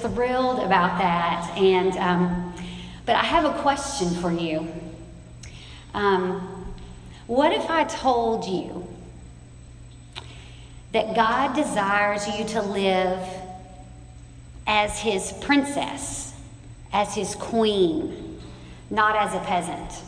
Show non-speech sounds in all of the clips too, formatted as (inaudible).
thrilled about that. And um, but I have a question for you. Um, what if I told you that God desires you to live as His princess, as His queen, not as a peasant?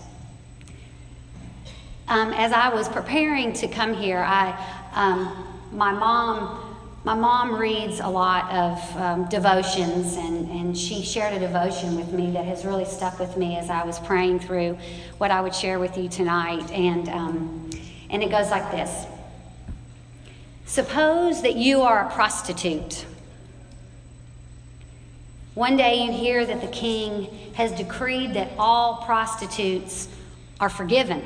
Um, as I was preparing to come here, I, um, my mom my mom reads a lot of um, devotions, and, and she shared a devotion with me that has really stuck with me as I was praying through what I would share with you tonight. And, um, and it goes like this Suppose that you are a prostitute. One day you hear that the king has decreed that all prostitutes are forgiven.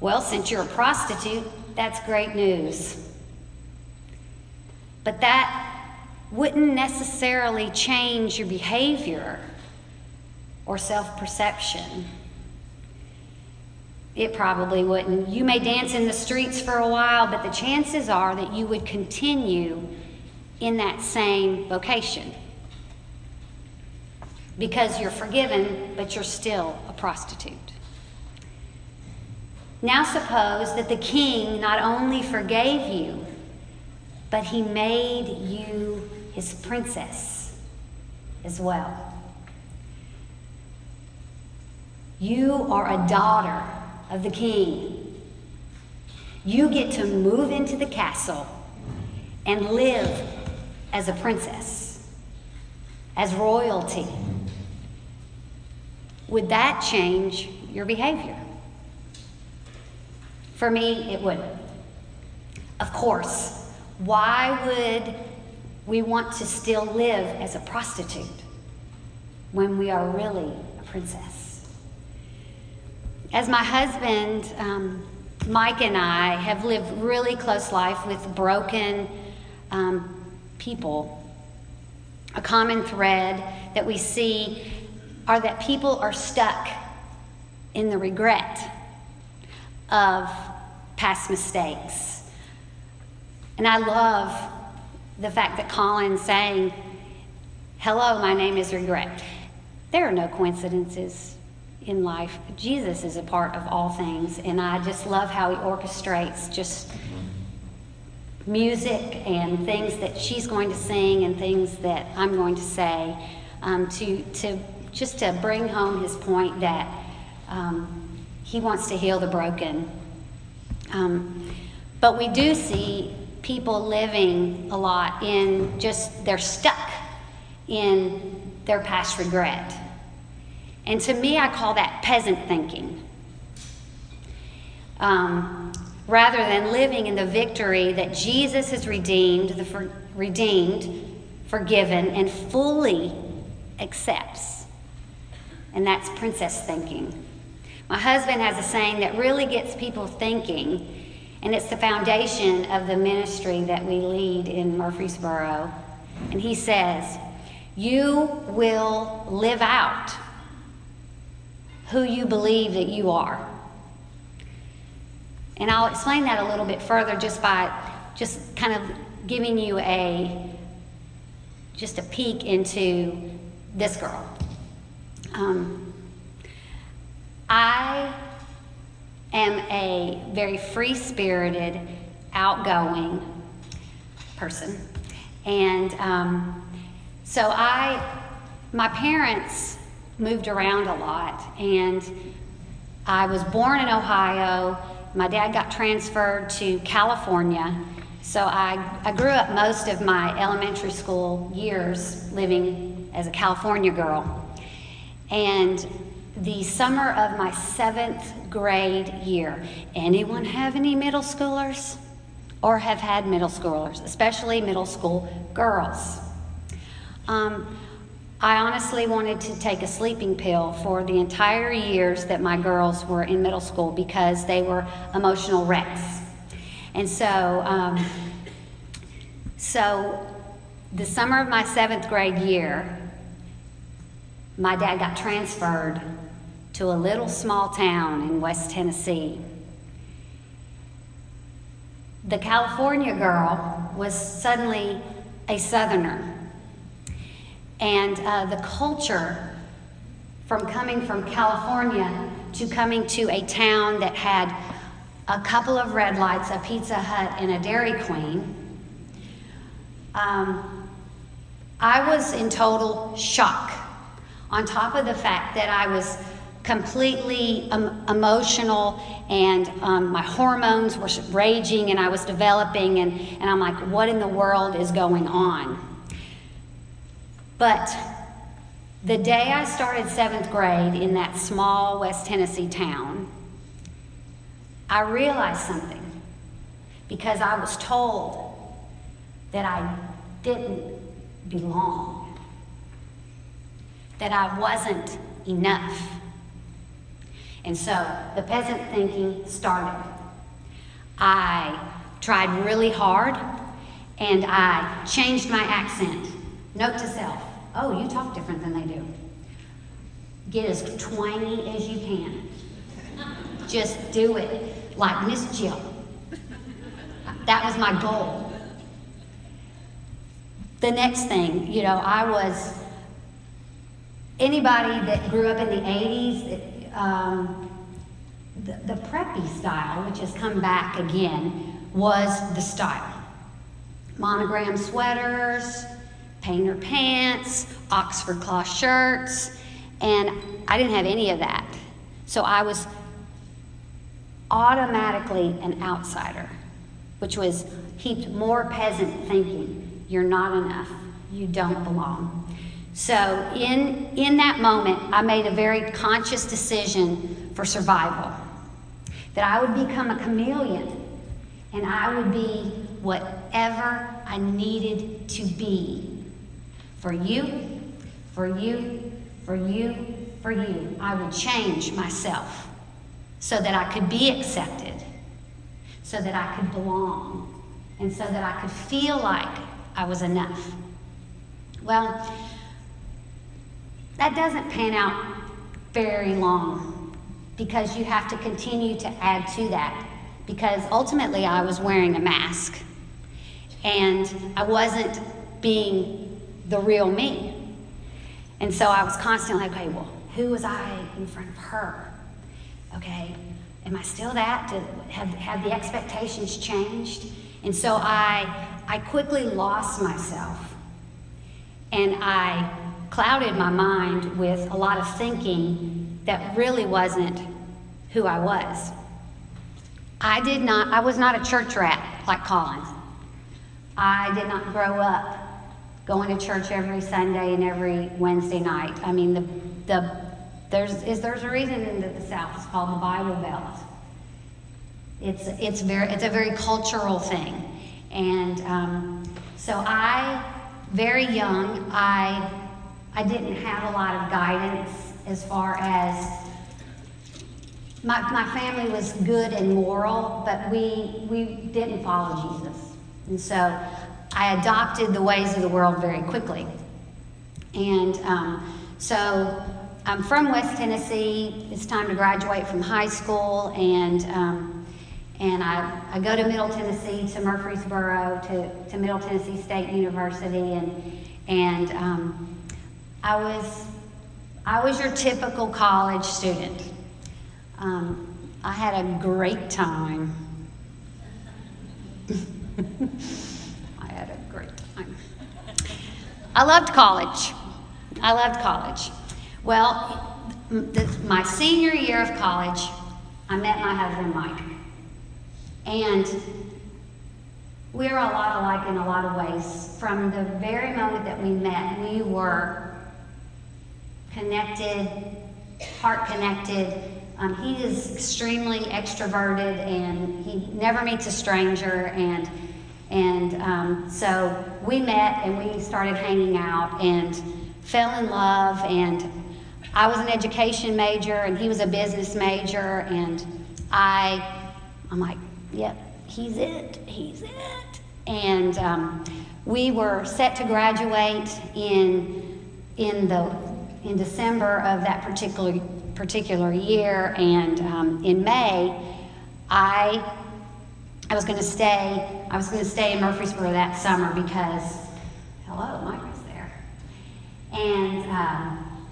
Well, since you're a prostitute, that's great news. But that wouldn't necessarily change your behavior or self perception. It probably wouldn't. You may dance in the streets for a while, but the chances are that you would continue in that same vocation because you're forgiven, but you're still a prostitute. Now, suppose that the king not only forgave you, but he made you his princess as well. You are a daughter of the king. You get to move into the castle and live as a princess, as royalty. Would that change your behavior? For me, it would. Of course, why would we want to still live as a prostitute when we are really a princess? As my husband, um, Mike, and I have lived really close life with broken um, people, a common thread that we see are that people are stuck in the regret of past mistakes and I love the fact that Colin's saying, Hello, my name is regret. There are no coincidences in life. Jesus is a part of all things, and I just love how he orchestrates just music and things that she's going to sing and things that I'm going to say um, to, to just to bring home his point that um, he wants to heal the broken. Um, but we do see people living a lot in just, they're stuck in their past regret. And to me, I call that peasant thinking. Um, rather than living in the victory that Jesus has redeemed, the for, redeemed, forgiven, and fully accepts. And that's princess thinking. My husband has a saying that really gets people thinking and it's the foundation of the ministry that we lead in Murfreesboro. And he says, You will live out who you believe that you are. And I'll explain that a little bit further just by just kind of giving you a just a peek into this girl. Um, I am a very free spirited, outgoing person. And um, so I, my parents moved around a lot, and I was born in Ohio. My dad got transferred to California. So I, I grew up most of my elementary school years living as a California girl. And the summer of my seventh grade year. Anyone have any middle schoolers? Or have had middle schoolers, especially middle school girls? Um, I honestly wanted to take a sleeping pill for the entire years that my girls were in middle school because they were emotional wrecks. And so, um, so the summer of my seventh grade year, my dad got transferred to a little small town in West Tennessee. The California girl was suddenly a Southerner. And uh, the culture from coming from California to coming to a town that had a couple of red lights, a Pizza Hut, and a Dairy Queen, um, I was in total shock. On top of the fact that I was completely um, emotional and um, my hormones were raging and I was developing, and, and I'm like, what in the world is going on? But the day I started seventh grade in that small West Tennessee town, I realized something because I was told that I didn't belong, that I wasn't enough. And so the peasant thinking started. I tried really hard and I changed my accent. Note to self oh, you talk different than they do. Get as twangy as you can. Just do it like Miss Jill. That was my goal. The next thing, you know, I was anybody that grew up in the 80s, um, the, the preppy style, which has come back again, was the style. Monogram sweaters, painter pants, Oxford cloth shirts, and I didn't have any of that. So I was automatically an outsider, which was heaped more peasant thinking. You're not enough. You don't belong. So in in that moment, I made a very conscious decision for survival. That I would become a chameleon and I would be whatever I needed to be for you, for you, for you, for you. I would change myself so that I could be accepted, so that I could belong, and so that I could feel like I was enough. Well, that doesn't pan out very long because you have to continue to add to that because ultimately I was wearing a mask and I wasn't being the real me. And so I was constantly like, okay, well, who was I in front of her? Okay, am I still that? Did, have, have the expectations changed? And so I, I quickly lost myself. And I clouded my mind with a lot of thinking that really wasn't who I was. I did not, I was not a church rat like Collins. I did not grow up going to church every Sunday and every Wednesday night. I mean, the, the, there's, is, there's a reason in the South it's called the Bible Belt. It's, it's, very, it's a very cultural thing. And um, so I, very young, I, I didn't have a lot of guidance as far as my, my family was good and moral, but we, we didn't follow Jesus. And so I adopted the ways of the world very quickly. And um, so I'm from West Tennessee. It's time to graduate from high school, and um, and I, I go to Middle Tennessee to Murfreesboro to, to Middle Tennessee State University, and and um, I was I was your typical college student. Um, I had a great time. (laughs) I had a great time. I loved college. I loved college. Well, the, my senior year of college, I met my husband, Mike. And we're a lot alike in a lot of ways. From the very moment that we met, we were connected, heart connected, um, he is extremely extroverted and he never meets a stranger. And, and um, so we met and we started hanging out and fell in love. And I was an education major and he was a business major. And I, I'm like, yep, he's it, he's it. And um, we were set to graduate in, in, the, in December of that particular particular year. And um, in May, I I was going to stay. I was going to stay in Murfreesboro that summer because hello, Mike was there. And um,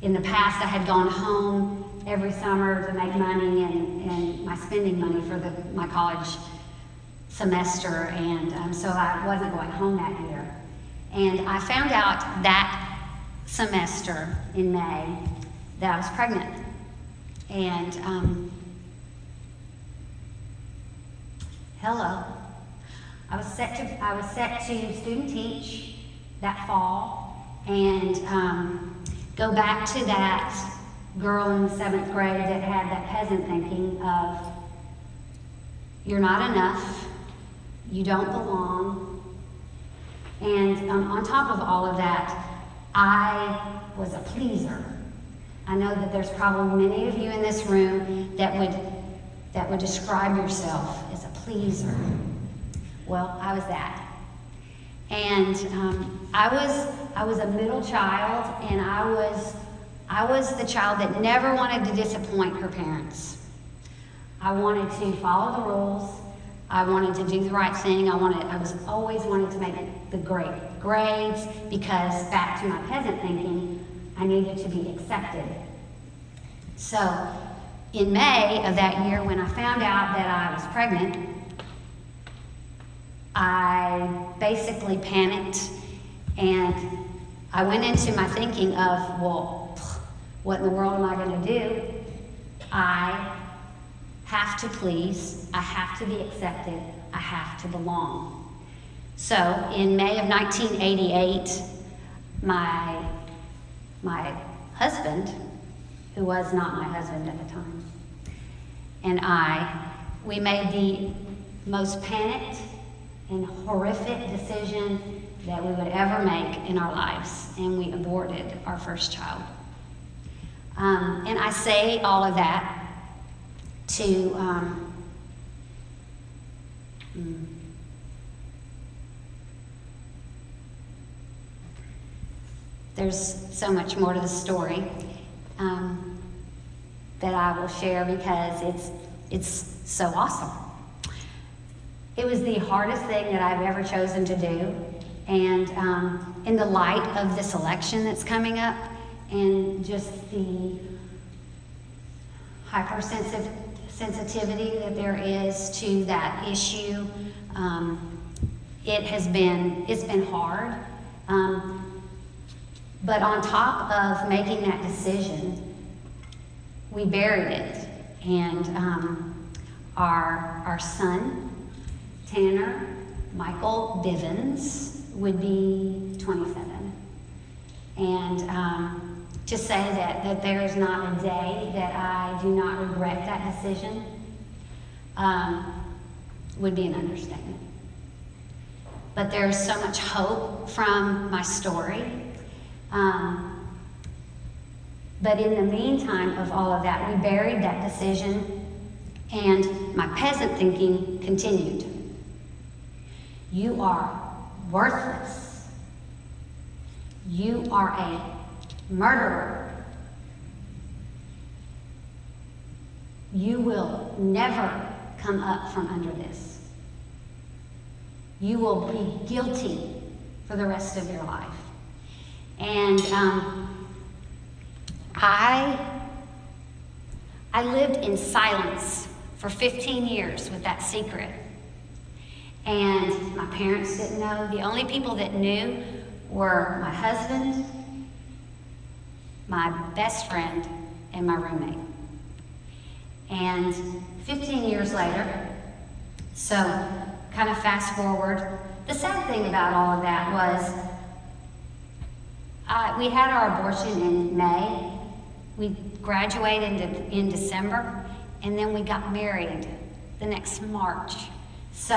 in the past, I had gone home every summer to make money and, and my spending money for the, my college semester, and um, so I wasn't going home that year. And I found out that semester in May that I was pregnant. And um, hello, I was set to I was set to student teach that fall and um, go back to that girl in seventh grade that had that peasant thinking of you're not enough, you don't belong, and um, on top of all of that, I was a pleaser. I know that there's probably many of you in this room that would that would describe yourself as a pleaser. Well, I was that. And um, I was I was a middle child, and I was I was the child that never wanted to disappoint her parents. I wanted to follow the rules. I wanted to do the right thing. I wanted I was always wanting to make the great grades because back to my peasant thinking, I needed to be accepted. So, in May of that year, when I found out that I was pregnant, I basically panicked and I went into my thinking of, well, what in the world am I going to do? I have to please, I have to be accepted, I have to belong. So in May of 1988, my, my husband, who was not my husband at the time, and I, we made the most panicked and horrific decision that we would ever make in our lives, and we aborted our first child. Um, and I say all of that to. Um, mm, there's so much more to the story um, that I will share because it's it's so awesome. It was the hardest thing that I've ever chosen to do, and um, in the light of this election that's coming up, and just the hypersensitivity that there is to that issue, um, it has been it's been hard. Um, but on top of making that decision, we buried it. And um, our, our son, Tanner Michael Bivins, would be 27. And um, to say that, that there is not a day that I do not regret that decision um, would be an understatement. But there is so much hope from my story um, but in the meantime of all of that, we buried that decision, and my peasant thinking continued. You are worthless. You are a murderer. You will never come up from under this. You will be guilty for the rest of your life. And um, I, I lived in silence for 15 years with that secret. And my parents didn't know. The only people that knew were my husband, my best friend, and my roommate. And 15 years later, so kind of fast forward, the sad thing about all of that was uh, we had our abortion in May. We graduated in, in December, and then we got married the next March. So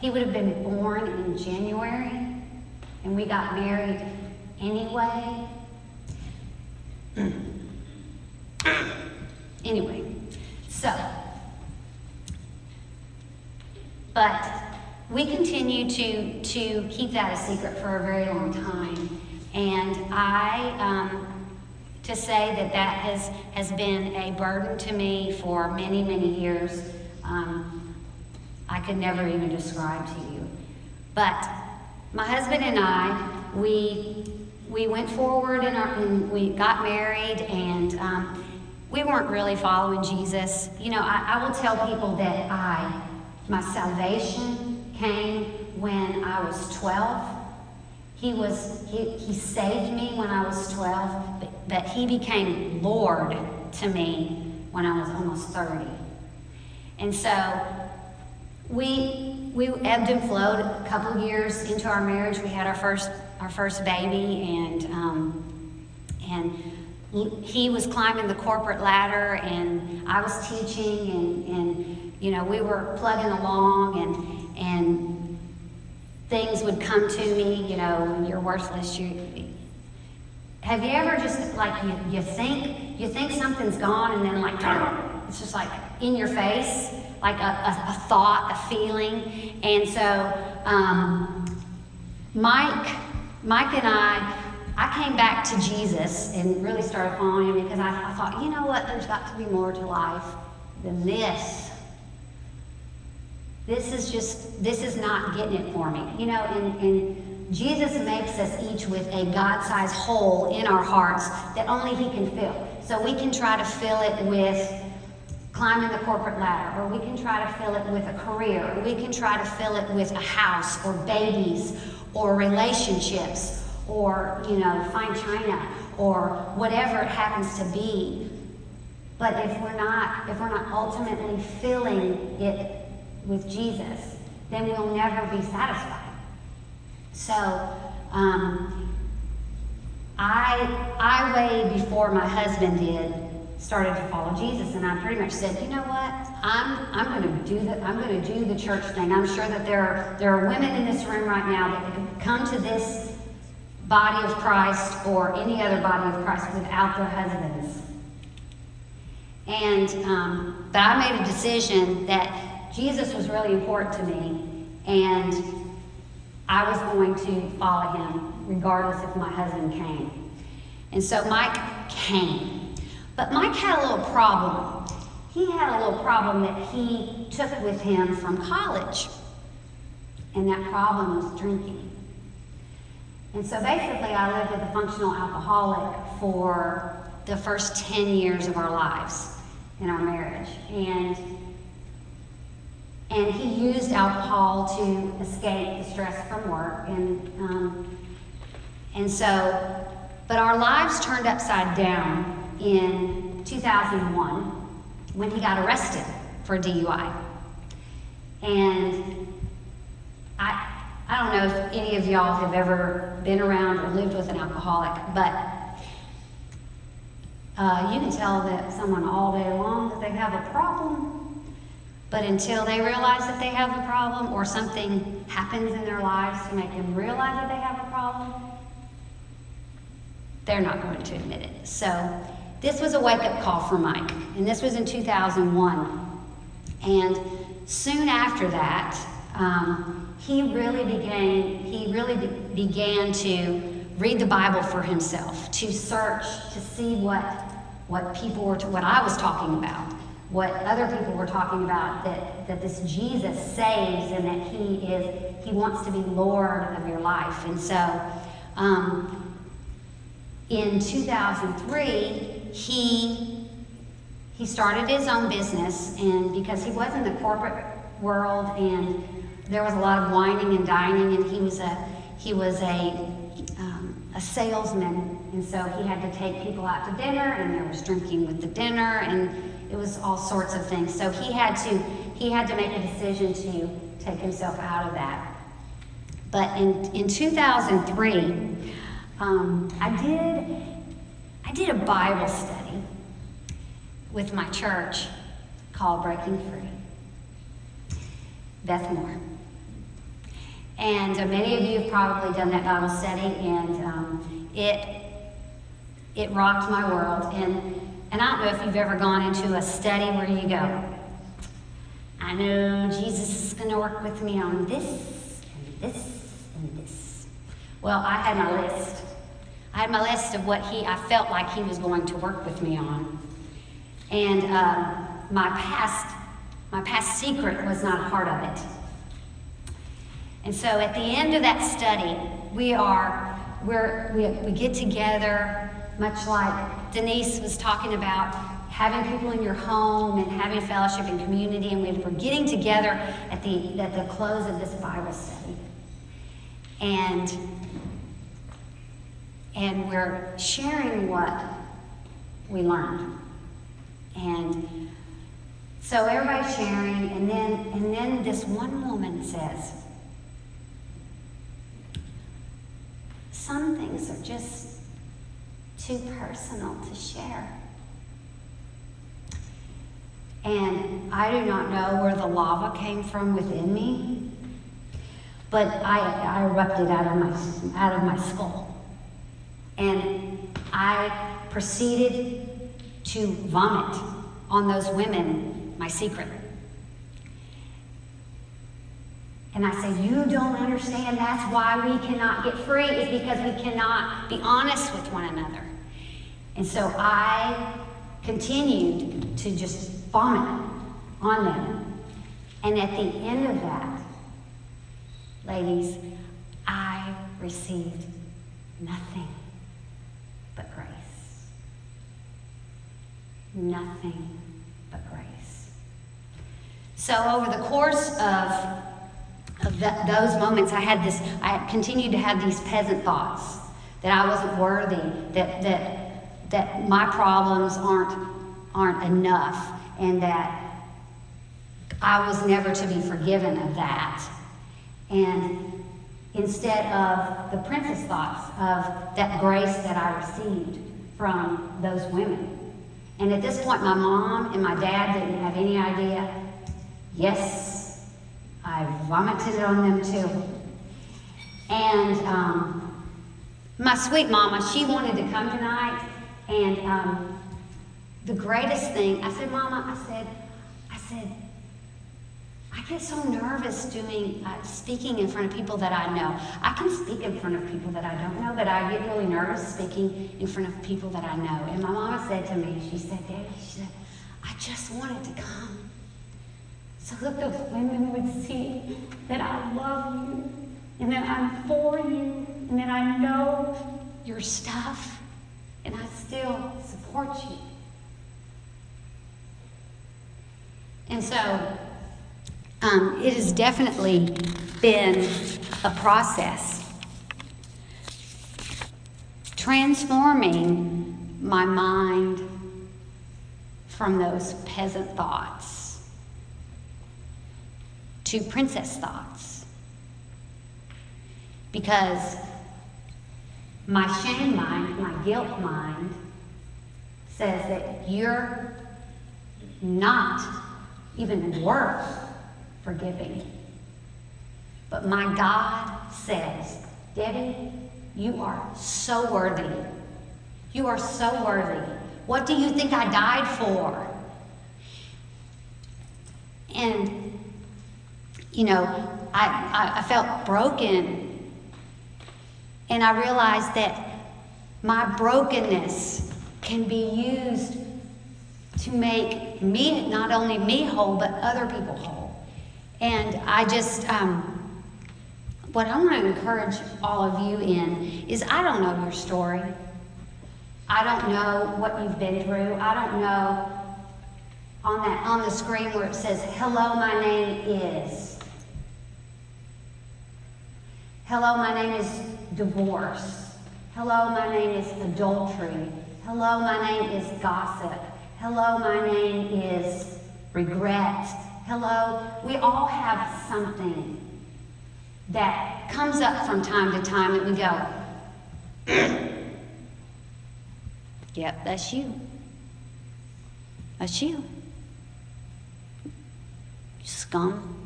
he would have been born in January, and we got married anyway. Anyway, so, but we continue to, to keep that a secret for a very long time. And I, um, to say that that has, has been a burden to me for many, many years, um, I could never even describe to you. But my husband and I, we we went forward and, we got married, and um, we weren't really following Jesus. You know, I, I will tell people that I my salvation came when I was 12. He was he, he saved me when I was 12, but, but he became Lord to me when I was almost 30. And so we we ebbed and flowed a couple years into our marriage. We had our first our first baby, and um, and he was climbing the corporate ladder, and I was teaching, and and you know we were plugging along, and and things would come to me. You know, you're worthless. You have you ever just like you, you think you think something's gone, and then like (clears throat) it's just like in your face like a, a, a thought, a feeling. And so um, Mike, Mike and I, I came back to Jesus and really started following him because I, I thought, you know what, there's got to be more to life than this. This is just, this is not getting it for me. You know, and, and Jesus makes us each with a God sized hole in our hearts that only He can fill. So we can try to fill it with climbing the corporate ladder, or we can try to fill it with a career, or we can try to fill it with a house, or babies, or relationships, or, you know, fine china, or whatever it happens to be. But if we're not, if we're not ultimately filling it with Jesus, then we'll never be satisfied. So, um, I, I weighed before my husband did started to follow Jesus, and I pretty much said, you know what, I'm I'm going to do the I'm going to do the church thing. I'm sure that there are, there are women in this room right now that could come to this body of Christ or any other body of Christ without their husbands. And um, but I made a decision that Jesus was really important to me, and I was going to follow him regardless if my husband came. And so Mike came. But Mike had a little problem. He had a little problem that he took with him from college. And that problem was drinking. And so basically, I lived with a functional alcoholic for the first 10 years of our lives in our marriage. And, and he used alcohol to escape the stress from work. And, um, and so, but our lives turned upside down in 2001 when he got arrested for DUI. And I, I don't know if any of y'all have ever been around or lived with an alcoholic, but uh, you can tell that someone all day long that they have a problem, but until they realize that they have a problem or something happens in their lives to make them realize that they have a problem, they're not going to admit it. So this was a wake up call for Mike, and this was in 2001. And soon after that, um, he really began, he really be- began to read the Bible for himself, to search, to see what, what people were, to, what I was talking about, what other people were talking about, that, that this Jesus saves and that he is, he wants to be Lord of your life. And so, um, in 2003, he he started his own business, and because he was in the corporate world, and there was a lot of wining and dining, and he was a he was a um, a salesman, and so he had to take people out to dinner, and there was drinking with the dinner, and it was all sorts of things. So he had to he had to make a decision to take himself out of that. But in in 2003, um, I did I did a Bible study with my church called Breaking Free, Beth Moore. And uh, many of you have probably done that Bible study, and um, it it rocked my world. And and I don't know if you've ever gone into a study where you go, I know Jesus is going to work with me on this and this and this. Well, I had my list. I had my list of what he, I felt like he was going to work with me on. And uh, my past, my past secret was not a part of it. And so at the end of that study, we are, we're, we, we get together, much like Denise was talking about, having people in your home and having fellowship and community, and we're getting together at the, at the close of this Bible study. And, and we're sharing what we learned. And so everybody's sharing, and then, and then this one woman says, Some things are just too personal to share. And I do not know where the lava came from within me, but I, I erupted out of my out of my skull, and I proceeded to vomit on those women my secret. And I say, You don't understand. That's why we cannot get free, is because we cannot be honest with one another. And so I continued to just vomit on them. And at the end of that, ladies, I received nothing but grace. Nothing but grace. So, over the course of, of the, those moments, I had this, I continued to have these peasant thoughts that I wasn't worthy, that, that, that my problems aren't, aren't enough, and that I was never to be forgiven of that. And instead of the princess thoughts of that grace that I received from those women. And at this point, my mom and my dad didn't have any idea. Yes, I vomited on them too. And um, my sweet mama, she wanted to come tonight, and um, the greatest thing, I said, Mama, I said, I said, I get so nervous doing uh, speaking in front of people that I know. I can speak in front of people that I don't know, but I get really nervous speaking in front of people that I know. And my mama said to me, she said, Daddy, she said, I just wanted to come so that those women would see that I love you and that I'm for you and that I know your stuff and I still support you. And so um, it has definitely been a process. Transforming my mind from those peasant thoughts to princess thoughts. Because my shame mind, my guilt mind, says that you're not even worth forgiving. But my God says, Debby, you are so worthy. You are so worthy. What do you think I died for? And, you know, I, I, I felt broken. And I realized that my brokenness can be used to make me, not only me whole, but other people whole. And I just, um, what I want to encourage all of you in is I don't know your story. I don't know what you've been through. I don't know on that on the screen where it says, "Hello, my name is." Hello, my name is divorce. Hello, my name is adultery. Hello, my name is gossip. Hello, my name is regret. Hello, we all have something that comes up from time to time that we go, (clears throat) yep, that's you. That's you. Scum.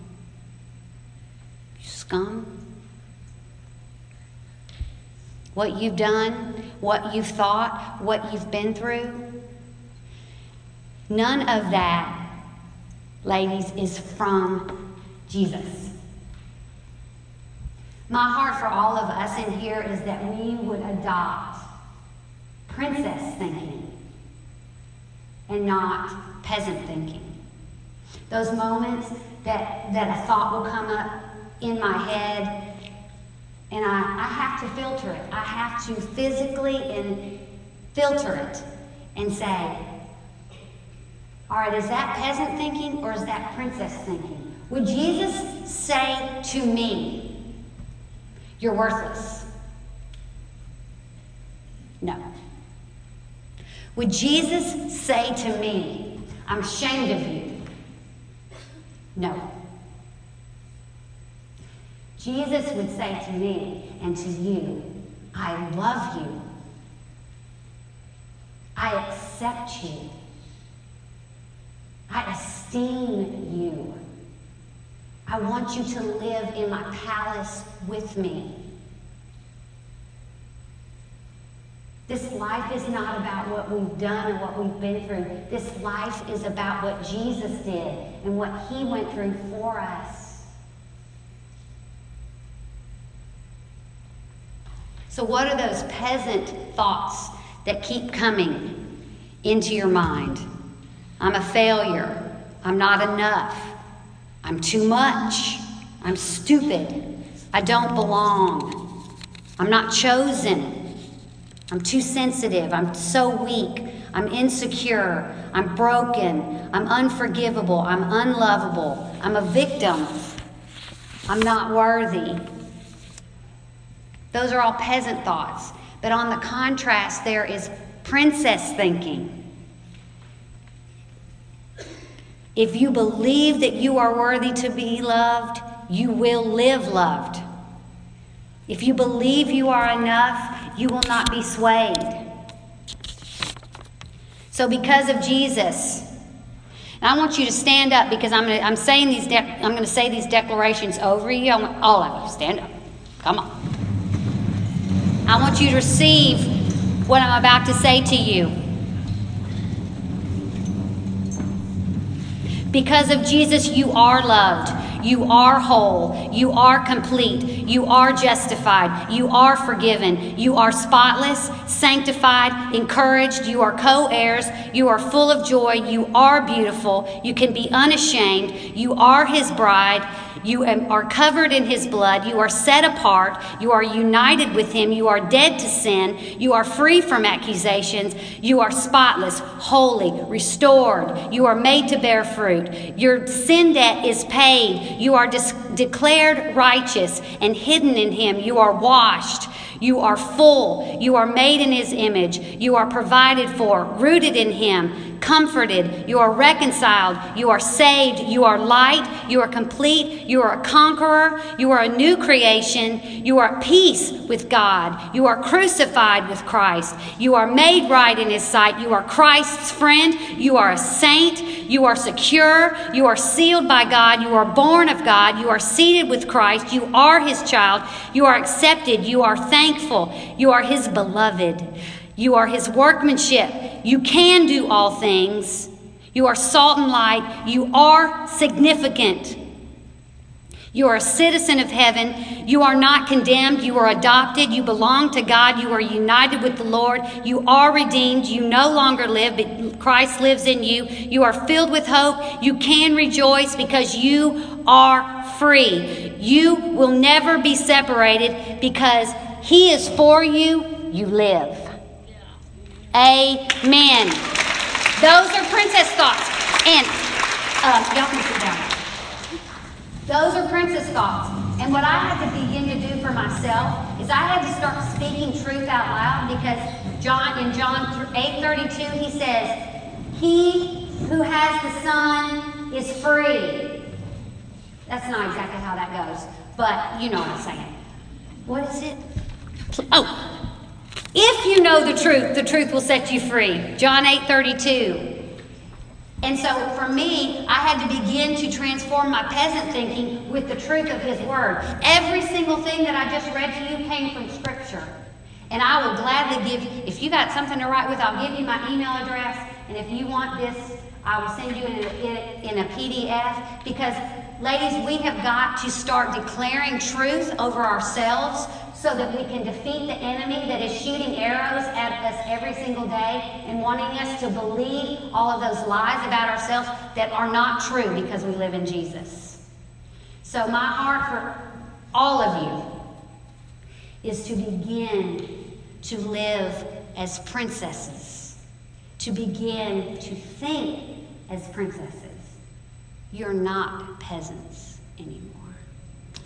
Scum. What you've done, what you've thought, what you've been through. None of that, ladies, is from Jesus. My heart for all of us in here is that we would adopt princess thinking and not peasant thinking. Those moments that, that a thought will come up in my head, and I, I have to filter it. I have to physically and filter it and say, all right, is that peasant thinking or is that princess thinking? Would Jesus say to me, You're worthless? No. Would Jesus say to me, I'm ashamed of you? No. Jesus would say to me and to you, I love you. I accept you. I esteem you. I want you to live in my palace with me. This life is not about what we've done or what we've been through. This life is about what Jesus did and what he went through for us. So, what are those peasant thoughts that keep coming into your mind? I'm a failure. I'm not enough. I'm too much. I'm stupid. I don't belong. I'm not chosen. I'm too sensitive. I'm so weak. I'm insecure. I'm broken. I'm unforgivable. I'm unlovable. I'm a victim. I'm not worthy. Those are all peasant thoughts. But on the contrast, there is princess thinking. If you believe that you are worthy to be loved, you will live loved. If you believe you are enough, you will not be swayed. So, because of Jesus, and I want you to stand up because I'm, gonna, I'm saying these. De- I'm going to say these declarations over you. Want all of you stand up. Come on. I want you to receive what I'm about to say to you. Because of Jesus, you are loved. You are whole. You are complete. You are justified. You are forgiven. You are spotless, sanctified, encouraged. You are co heirs. You are full of joy. You are beautiful. You can be unashamed. You are his bride. You are covered in his blood. You are set apart. You are united with him. You are dead to sin. You are free from accusations. You are spotless, holy, restored. You are made to bear fruit. Your sin debt is paid. You are dis- declared righteous and hidden in him. You are washed. You are full. You are made in his image. You are provided for, rooted in him, comforted. You are reconciled. You are saved. You are light. You are complete. You are a conqueror. You are a new creation. You are at peace with God. You are crucified with Christ. You are made right in his sight. You are Christ's friend. You are a saint. You are secure. You are sealed by God. You are born of God. You are seated with Christ. You are his child. You are accepted. You are thankful. You are his beloved. You are his workmanship. You can do all things. You are salt and light. You are significant. You are a citizen of heaven. You are not condemned. You are adopted. You belong to God. You are united with the Lord. You are redeemed. You no longer live, but Christ lives in you. You are filled with hope. You can rejoice because you are free. You will never be separated because He is for you. You live. Amen. Those are princess thoughts. And um, y'all can sit down. Those are princess thoughts. And what I had to begin to do for myself is I had to start speaking truth out loud because John in John 8:32 he says, "He who has the Son is free." That's not exactly how that goes, but you know what I'm saying. What is it? Oh, if you know the truth, the truth will set you free. John 8:32. And so for me, I had to begin to transform my peasant thinking with the truth of his word. Every single thing that I just read to you came from scripture. And I will gladly give, if you got something to write with, I'll give you my email address. And if you want this, I will send you in a, in a PDF. Because, ladies, we have got to start declaring truth over ourselves so that we can defeat the enemy that is shooting arrows at us every single day and wanting us to believe all of those lies about ourselves that are not true because we live in Jesus. So, my heart for all of you is to begin to live as princesses, to begin to think as princesses. You're not peasants anymore.